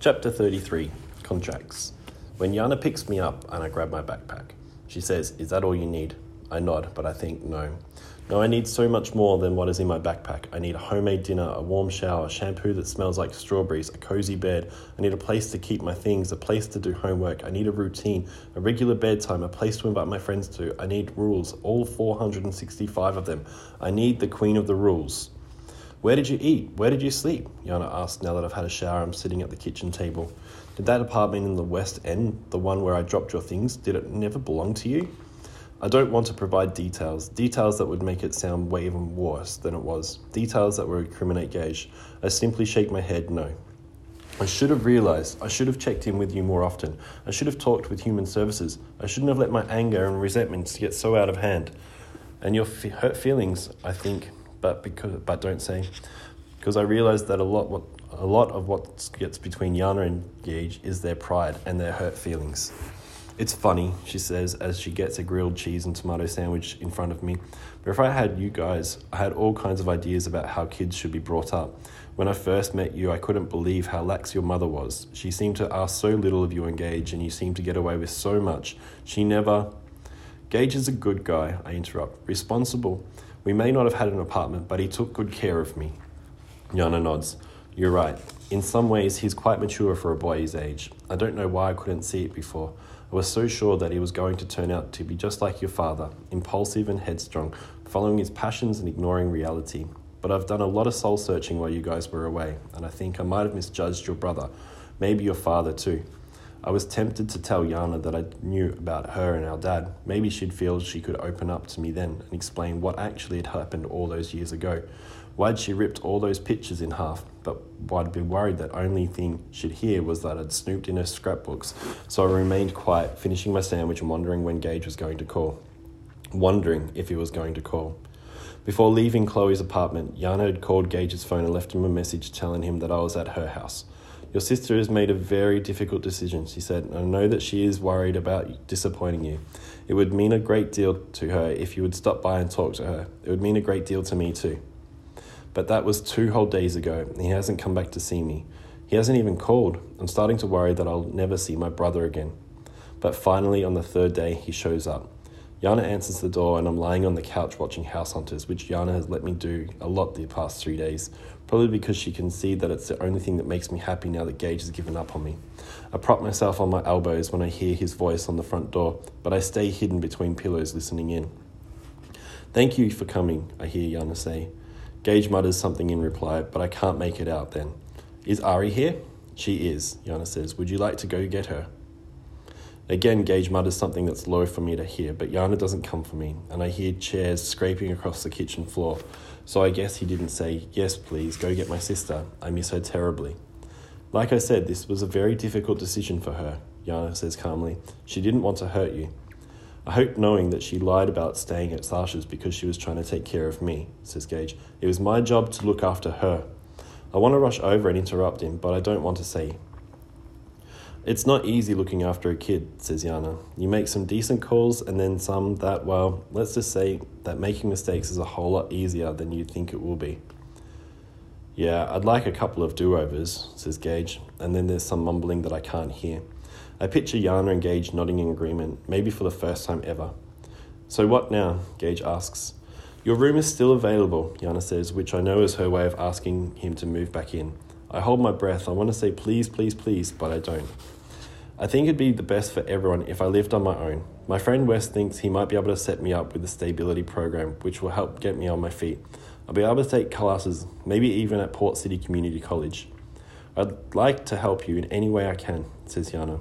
Chapter 33 Contracts. When Yana picks me up and I grab my backpack, she says, Is that all you need? I nod, but I think no. No, I need so much more than what is in my backpack. I need a homemade dinner, a warm shower, shampoo that smells like strawberries, a cozy bed. I need a place to keep my things, a place to do homework. I need a routine, a regular bedtime, a place to invite my friends to. I need rules, all 465 of them. I need the queen of the rules. Where did you eat? Where did you sleep? Yana asked now that I've had a shower. I'm sitting at the kitchen table. Did that apartment in the West End, the one where I dropped your things, did it never belong to you? I don't want to provide details, details that would make it sound way even worse than it was, details that would incriminate Gage. I simply shake my head no. I should have realised. I should have checked in with you more often. I should have talked with human services. I shouldn't have let my anger and resentments get so out of hand. And your f- hurt feelings, I think, but because but don't say, because I realised that a lot what a lot of what gets between Yana and Gage is their pride and their hurt feelings. It's funny, she says as she gets a grilled cheese and tomato sandwich in front of me. But if I had you guys, I had all kinds of ideas about how kids should be brought up. When I first met you, I couldn't believe how lax your mother was. She seemed to ask so little of you and Gage, and you seemed to get away with so much. She never. Gage is a good guy, I interrupt. Responsible. We may not have had an apartment, but he took good care of me. Yana nods. You're right. In some ways, he's quite mature for a boy his age. I don't know why I couldn't see it before. I was so sure that he was going to turn out to be just like your father, impulsive and headstrong, following his passions and ignoring reality. But I've done a lot of soul searching while you guys were away, and I think I might have misjudged your brother, maybe your father too. I was tempted to tell Yana that I knew about her and our dad. Maybe she'd feel she could open up to me then and explain what actually had happened all those years ago. Why'd she ripped all those pictures in half? But I'd be worried that only thing she'd hear was that I'd snooped in her scrapbooks. So I remained quiet, finishing my sandwich and wondering when Gage was going to call. Wondering if he was going to call. Before leaving Chloe's apartment, Yana had called Gage's phone and left him a message telling him that I was at her house. Your sister has made a very difficult decision, she said, I know that she is worried about disappointing you. It would mean a great deal to her if you would stop by and talk to her. It would mean a great deal to me too. But that was two whole days ago, he hasn't come back to see me. He hasn't even called. I'm starting to worry that I'll never see my brother again. But finally, on the third day, he shows up. Yana answers the door, and I'm lying on the couch watching House Hunters, which Yana has let me do a lot the past three days, probably because she can see that it's the only thing that makes me happy now that Gage has given up on me. I prop myself on my elbows when I hear his voice on the front door, but I stay hidden between pillows listening in. Thank you for coming, I hear Yana say. Gage mutters something in reply, but I can't make it out then. Is Ari here? She is, Yana says. Would you like to go get her? Again, Gage mutters something that's low for me to hear, but Yana doesn't come for me, and I hear chairs scraping across the kitchen floor. So I guess he didn't say, Yes, please, go get my sister. I miss her terribly. Like I said, this was a very difficult decision for her, Yana says calmly. She didn't want to hurt you. I hope knowing that she lied about staying at Sasha's because she was trying to take care of me, says Gage. It was my job to look after her. I want to rush over and interrupt him, but I don't want to say it's not easy looking after a kid, says Yana. You make some decent calls and then some that, well, let's just say that making mistakes is a whole lot easier than you think it will be. Yeah, I'd like a couple of do overs, says Gage, and then there's some mumbling that I can't hear. I picture Yana and Gage nodding in agreement, maybe for the first time ever. So what now? Gage asks. Your room is still available, Yana says, which I know is her way of asking him to move back in. I hold my breath. I want to say please, please, please, but I don't. I think it'd be the best for everyone if I lived on my own. My friend Wes thinks he might be able to set me up with a stability program, which will help get me on my feet. I'll be able to take classes, maybe even at Port City Community College. I'd like to help you in any way I can, says Yana.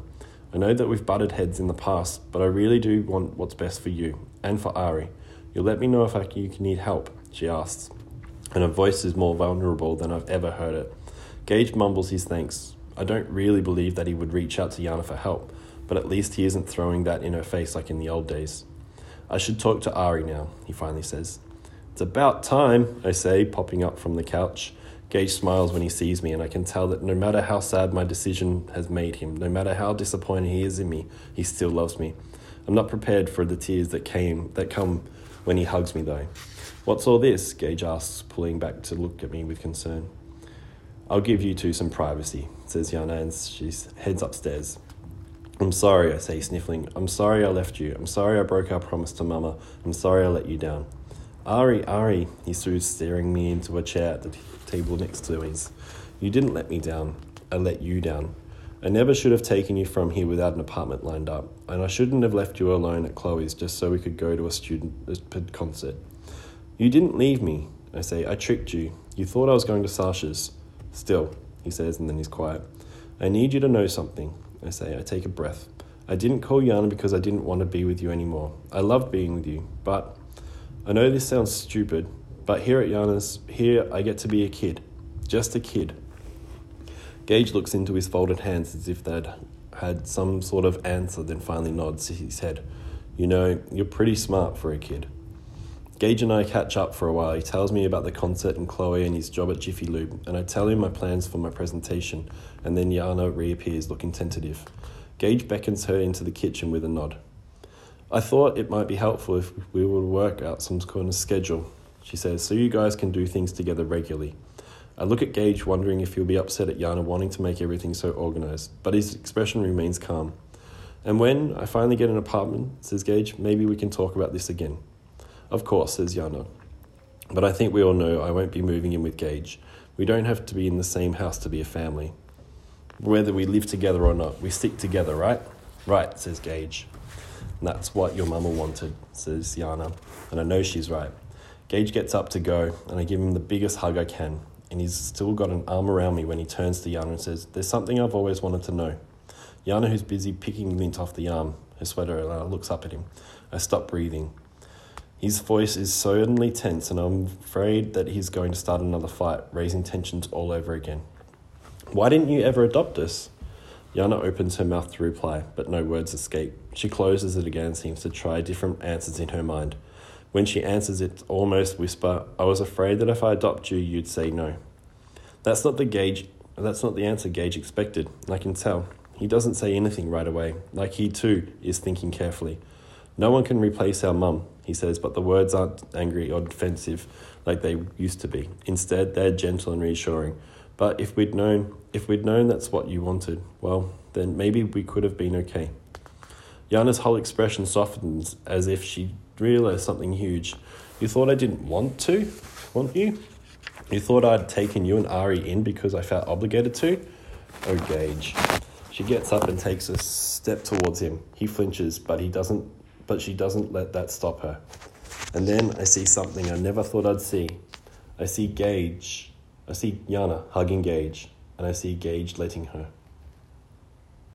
I know that we've butted heads in the past, but I really do want what's best for you and for Ari. You'll let me know if I, you need help, she asks, and her voice is more vulnerable than I've ever heard it. Gage mumbles his thanks. I don't really believe that he would reach out to Yana for help, but at least he isn't throwing that in her face like in the old days. I should talk to Ari now, he finally says. It's about time, I say, popping up from the couch. Gage smiles when he sees me, and I can tell that no matter how sad my decision has made him, no matter how disappointed he is in me, he still loves me. I'm not prepared for the tears that came that come when he hugs me though. What's all this? Gage asks, pulling back to look at me with concern. I'll give you two some privacy, says Yana, and she heads upstairs. I'm sorry, I say, sniffling. I'm sorry I left you. I'm sorry I broke our promise to Mama. I'm sorry I let you down. Ari, Ari, he soothes, staring me into a chair at the table next to his. You didn't let me down. I let you down. I never should have taken you from here without an apartment lined up, and I shouldn't have left you alone at Chloe's just so we could go to a student concert. You didn't leave me, I say. I tricked you. You thought I was going to Sasha's. Still, he says, and then he's quiet. I need you to know something, I say. I take a breath. I didn't call Yana because I didn't want to be with you anymore. I loved being with you, but I know this sounds stupid, but here at Yana's, here I get to be a kid. Just a kid. Gage looks into his folded hands as if they'd had some sort of answer, then finally nods his head. You know, you're pretty smart for a kid. Gage and I catch up for a while. He tells me about the concert and Chloe and his job at Jiffy Lube, and I tell him my plans for my presentation, and then Yana reappears looking tentative. Gage beckons her into the kitchen with a nod. I thought it might be helpful if we would work out some kind of schedule, she says, so you guys can do things together regularly. I look at Gage, wondering if he'll be upset at Yana wanting to make everything so organized, but his expression remains calm. And when I finally get an apartment, says Gage, maybe we can talk about this again. Of course, says Yana. But I think we all know I won't be moving in with Gage. We don't have to be in the same house to be a family. Whether we live together or not, we stick together, right? Right, says Gage. And that's what your mama wanted, says Yana. And I know she's right. Gage gets up to go, and I give him the biggest hug I can. And he's still got an arm around me when he turns to Yana and says, There's something I've always wanted to know. Yana, who's busy picking lint off the arm, her sweater, uh, looks up at him. I stop breathing. His voice is suddenly tense, and I'm afraid that he's going to start another fight, raising tensions all over again. Why didn't you ever adopt us? Yana opens her mouth to reply, but no words escape. She closes it again and seems to try different answers in her mind. When she answers it, almost whisper, I was afraid that if I adopt you, you'd say no. That's not the gauge that's not the answer Gage expected, I can tell. He doesn't say anything right away, like he too is thinking carefully. No one can replace our mum, he says, but the words aren't angry or defensive like they used to be. Instead, they're gentle and reassuring. But if we'd known, if we'd known that's what you wanted, well, then maybe we could have been okay. Yana's whole expression softens as if she realized something huge. You thought I didn't want to? Want you? You thought I'd taken you and Ari in because I felt obligated to? Oh, Gage. She gets up and takes a step towards him. He flinches, but he doesn't but she doesn't let that stop her. And then I see something I never thought I'd see. I see Gage. I see Yana hugging Gage, and I see Gage letting her.